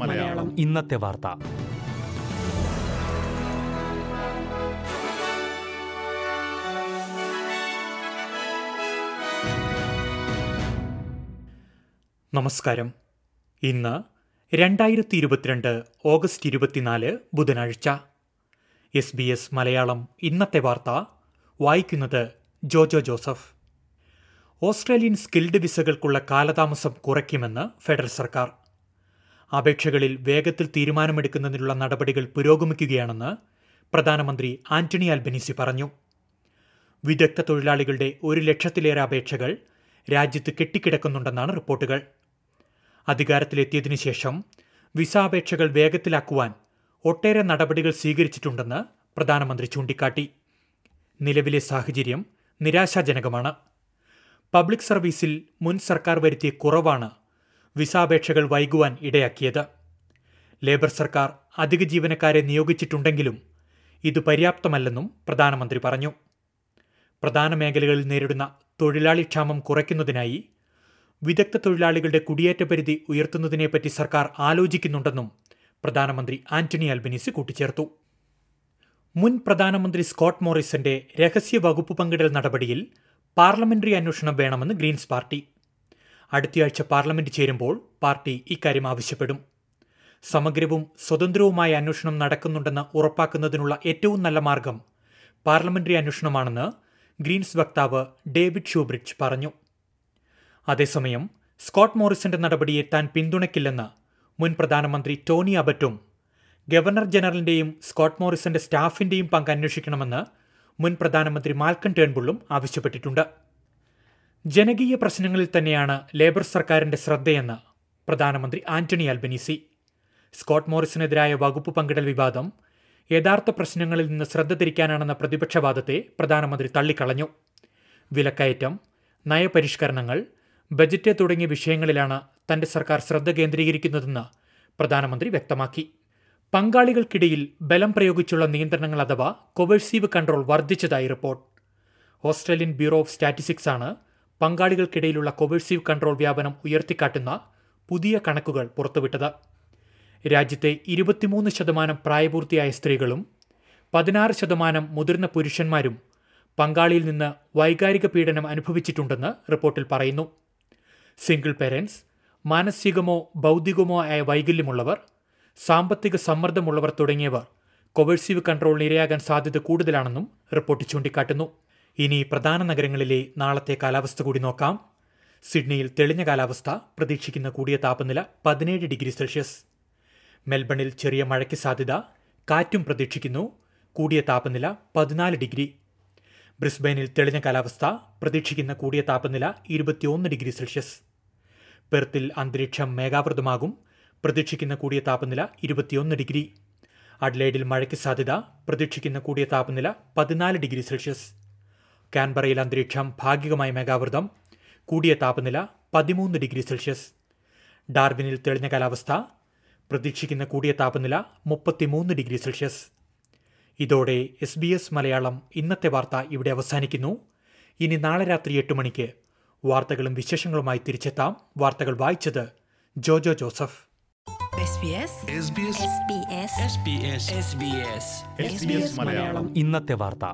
മലയാളം. ഇന്നത്തെ വാർത്ത. നമസ്കാരം. ഇന്ന് രണ്ടായിരത്തി ഇരുപത്തിരണ്ട് ഓഗസ്റ്റ് ഇരുപത്തിനാല് ബുധനാഴ്ച. എസ് ബി എസ് മലയാളം ഇന്നത്തെ വാർത്ത വായിക്കുന്നത് ജോജോ ജോസഫ്. ഓസ്ട്രേലിയൻ സ്കിൽഡ് വിസകൾക്കുള്ള കാലതാമസം കുറയ്ക്കുമെന്ന് ഫെഡറൽ സർക്കാർ. അപേക്ഷകളിൽ വേഗത്തിൽ തീരുമാനമെടുക്കുന്നതിനുള്ള നടപടികൾ പുരോഗമിക്കുകയാണെന്ന് പ്രധാനമന്ത്രി ആന്റണി അൽബനീസി പറഞ്ഞു. വിദഗ്ധ തൊഴിലാളികളുടെ ഒരു ലക്ഷത്തിലേറെ അപേക്ഷകൾ രാജ്യത്ത് കെട്ടിക്കിടക്കുന്നുണ്ടെന്നാണ് റിപ്പോർട്ടുകൾ. അധികാരത്തിലെത്തിയതിനു ശേഷം വിസ അപേക്ഷകൾ വേഗത്തിലാക്കുവാൻ ഒട്ടേറെ നടപടികൾ സ്വീകരിച്ചിട്ടുണ്ടെന്ന് പ്രധാനമന്ത്രി ചൂണ്ടിക്കാട്ടി. നിലവിലെ സാഹചര്യം നിരാശാജനകമാണ്. പബ്ലിക് സർവീസിൽ മുൻ സർക്കാർ വരുത്തിയ കുറവാണ് വിസാപേക്ഷകൾ വൈകുവാൻ ഇടയാക്കിയത്. ലേബർ സർക്കാർ അധിക ജീവനക്കാരെ നിയോഗിച്ചിട്ടുണ്ടെങ്കിലും ഇത് പര്യാപ്തമല്ലെന്നും പ്രധാനമന്ത്രി പറഞ്ഞു. പ്രധാന മേഖലകളിൽ നേരിടുന്ന തൊഴിലാളി ക്ഷാമം കുറയ്ക്കുന്നതിനായി വിദഗ്ധ തൊഴിലാളികളുടെ കുടിയേറ്റ പരിധി ഉയർത്തുന്നതിനെപ്പറ്റി സർക്കാർ ആലോചിക്കുന്നുണ്ടെന്നും പ്രധാനമന്ത്രി ആന്റണി അൽബിനിസ് കൂട്ടിച്ചേർത്തു. മുൻ പ്രധാനമന്ത്രി സ്കോട്ട് മോറിസന്റെ രഹസ്യ വകുപ്പ് പങ്കിടൽ നടപടിയിൽ പാർലമെന്ററി അന്വേഷണം വേണമെന്ന് ഗ്രീൻസ് പാർട്ടി. അടുത്തയാഴ്ച പാർലമെന്റ് ചേരുമ്പോൾ പാർട്ടി ഇക്കാര്യം ആവശ്യപ്പെടും. സമഗ്രവും സ്വതന്ത്രവുമായ അന്വേഷണം നടക്കുന്നുണ്ടെന്ന് ഉറപ്പാക്കുന്നതിനുള്ള ഏറ്റവും നല്ല മാർഗം പാർലമെന്ററി അന്വേഷണമാണെന്ന് ഗ്രീൻസ് വക്താവ് ഡേവിഡ് ഷൂബ്രിഡ്ജ് പറഞ്ഞു. അതേസമയം സ്കോട്ട് മോറിസന്റെ നടപടിയെ താൻ പിന്തുണയ്ക്കില്ലെന്ന് മുൻ പ്രധാനമന്ത്രി ടോണി അബറ്റും ഗവർണർ ജനറലിന്റെയും സ്കോട്ട് മോറിസന്റെ സ്റ്റാഫിന്റെയും പങ്ക് അന്വേഷിക്കണമെന്ന് മുൻ പ്രധാനമന്ത്രി മാൽക്കൻ ടേൺബുള്ളും ആവശ്യപ്പെട്ടിട്ടുണ്ട്. ജനകീയ പ്രശ്നങ്ങളിൽ തന്നെയാണ് ലേബർ സർക്കാരിന്റെ ശ്രദ്ധയെന്ന് പ്രധാനമന്ത്രി ആന്റണി അൽബനീസി സ്കോട്ട് മോറിസിനെതിരായ വകുപ്പ് പങ്കിടൽ വിവാദം യഥാർത്ഥ പ്രശ്നങ്ങളിൽ നിന്ന് ശ്രദ്ധ തിരിക്കാനാണെന്ന പ്രതിപക്ഷവാദത്തെ പ്രധാനമന്ത്രി തള്ളിക്കളഞ്ഞു. വിലക്കയറ്റം നയപരിഷ്കരണങ്ങൾ ബജറ്റ് തുടങ്ങിയ വിഷയങ്ങളിലാണ് തന്റെ സർക്കാർ ശ്രദ്ധ കേന്ദ്രീകരിക്കുന്നതെന്ന് പ്രധാനമന്ത്രി വ്യക്തമാക്കി. പങ്കാളികൾക്കിടയിൽ ബലം പ്രയോഗിച്ചുള്ള നിയന്ത്രണങ്ങൾ അഥവാ കൊവേഴ്സീവ് കൺട്രോൾ വർദ്ധിച്ചതായി report. Australian Bureau of Statistics ആണ് പങ്കാളികൾക്കിടയിലുള്ള കൊവേഴ്സീവ് കൺട്രോൾ വ്യാപനം ഉയർത്തിക്കാട്ടുന്ന പുതിയ കണക്കുകൾ പുറത്തുവിട്ടത്. രാജ്യത്തെ ഇരുപത്തിമൂന്ന് ശതമാനം പ്രായപൂർത്തിയായ സ്ത്രീകളും പതിനാറ് ശതമാനം മുതിർന്ന പുരുഷന്മാരും പങ്കാളിയിൽ നിന്ന് വൈകാരിക പീഡനം അനുഭവിച്ചിട്ടുണ്ടെന്ന് റിപ്പോർട്ടിൽ പറയുന്നു. സിംഗിൾ പേരൻസ് മാനസികമോ ബൗദ്ധികമോ ആയ വൈകല്യമുള്ളവർ സാമ്പത്തിക സമ്മർദ്ദമുള്ളവർ തുടങ്ങിയവർ കൊവേഴ്സീവ് കൺട്രോളിന് ഇരയാകാൻ സാധ്യത കൂടുതലാണെന്നും റിപ്പോർട്ട് ചൂണ്ടിക്കാട്ടുന്നു. ഇനി പ്രധാന നഗരങ്ങളിലെ നാളത്തെ കാലാവസ്ഥ കൂടി നോക്കാം. സിഡ്നിയിൽ തെളിഞ്ഞ കാലാവസ്ഥ പ്രതീക്ഷിക്കുന്ന കൂടിയ താപനില പതിനേഴ് ഡിഗ്രി സെൽഷ്യസ്. മെൽബണിൽ ചെറിയ മഴയ്ക്ക് സാധ്യത കാറ്റും പ്രതീക്ഷിക്കുന്നു കൂടിയ താപനില പതിനാല് ഡിഗ്രി. ബ്രിസ്ബെയിനിൽ തെളിഞ്ഞ കാലാവസ്ഥ പ്രതീക്ഷിക്കുന്ന കൂടിയ താപനില ഇരുപത്തിയൊന്ന് ഡിഗ്രി സെൽഷ്യസ്. പെർത്തിൽ അന്തരീക്ഷം മേഘാവൃതമാകും പ്രതീക്ഷിക്കുന്ന കൂടിയ താപനില ഇരുപത്തിയൊന്ന് ഡിഗ്രി. അഡ്ലൈഡിൽ മഴയ്ക്ക് സാധ്യത പ്രതീക്ഷിക്കുന്ന കൂടിയ താപനില പതിനാല് ഡിഗ്രി സെൽഷ്യസ്. കാൻബറയിൽ അന്തരീക്ഷം ഭാഗികമായി മേഘാവൃതം കൂടിയ താപനില പതിമൂന്ന് ഡിഗ്രി സെൽഷ്യസ്. ഡാർബിനിൽ തെളിഞ്ഞ കാലാവസ്ഥ പ്രതീക്ഷിക്കുന്ന കൂടിയ താപനില മുപ്പത്തിമൂന്ന് ഡിഗ്രി സെൽഷ്യസ്. ഇതോടെ എസ് ബി എസ് മലയാളം ഇന്നത്തെ വാർത്ത ഇവിടെ അവസാനിക്കുന്നു. ഇനി നാളെ രാത്രി എട്ട് മണിക്ക് വാർത്തകളും വിശേഷങ്ങളുമായി തിരിച്ചെത്താം. വാർത്തകൾ വായിച്ചത് ജോജോ ജോസഫ്. ഇന്നത്തെ വാർത്ത.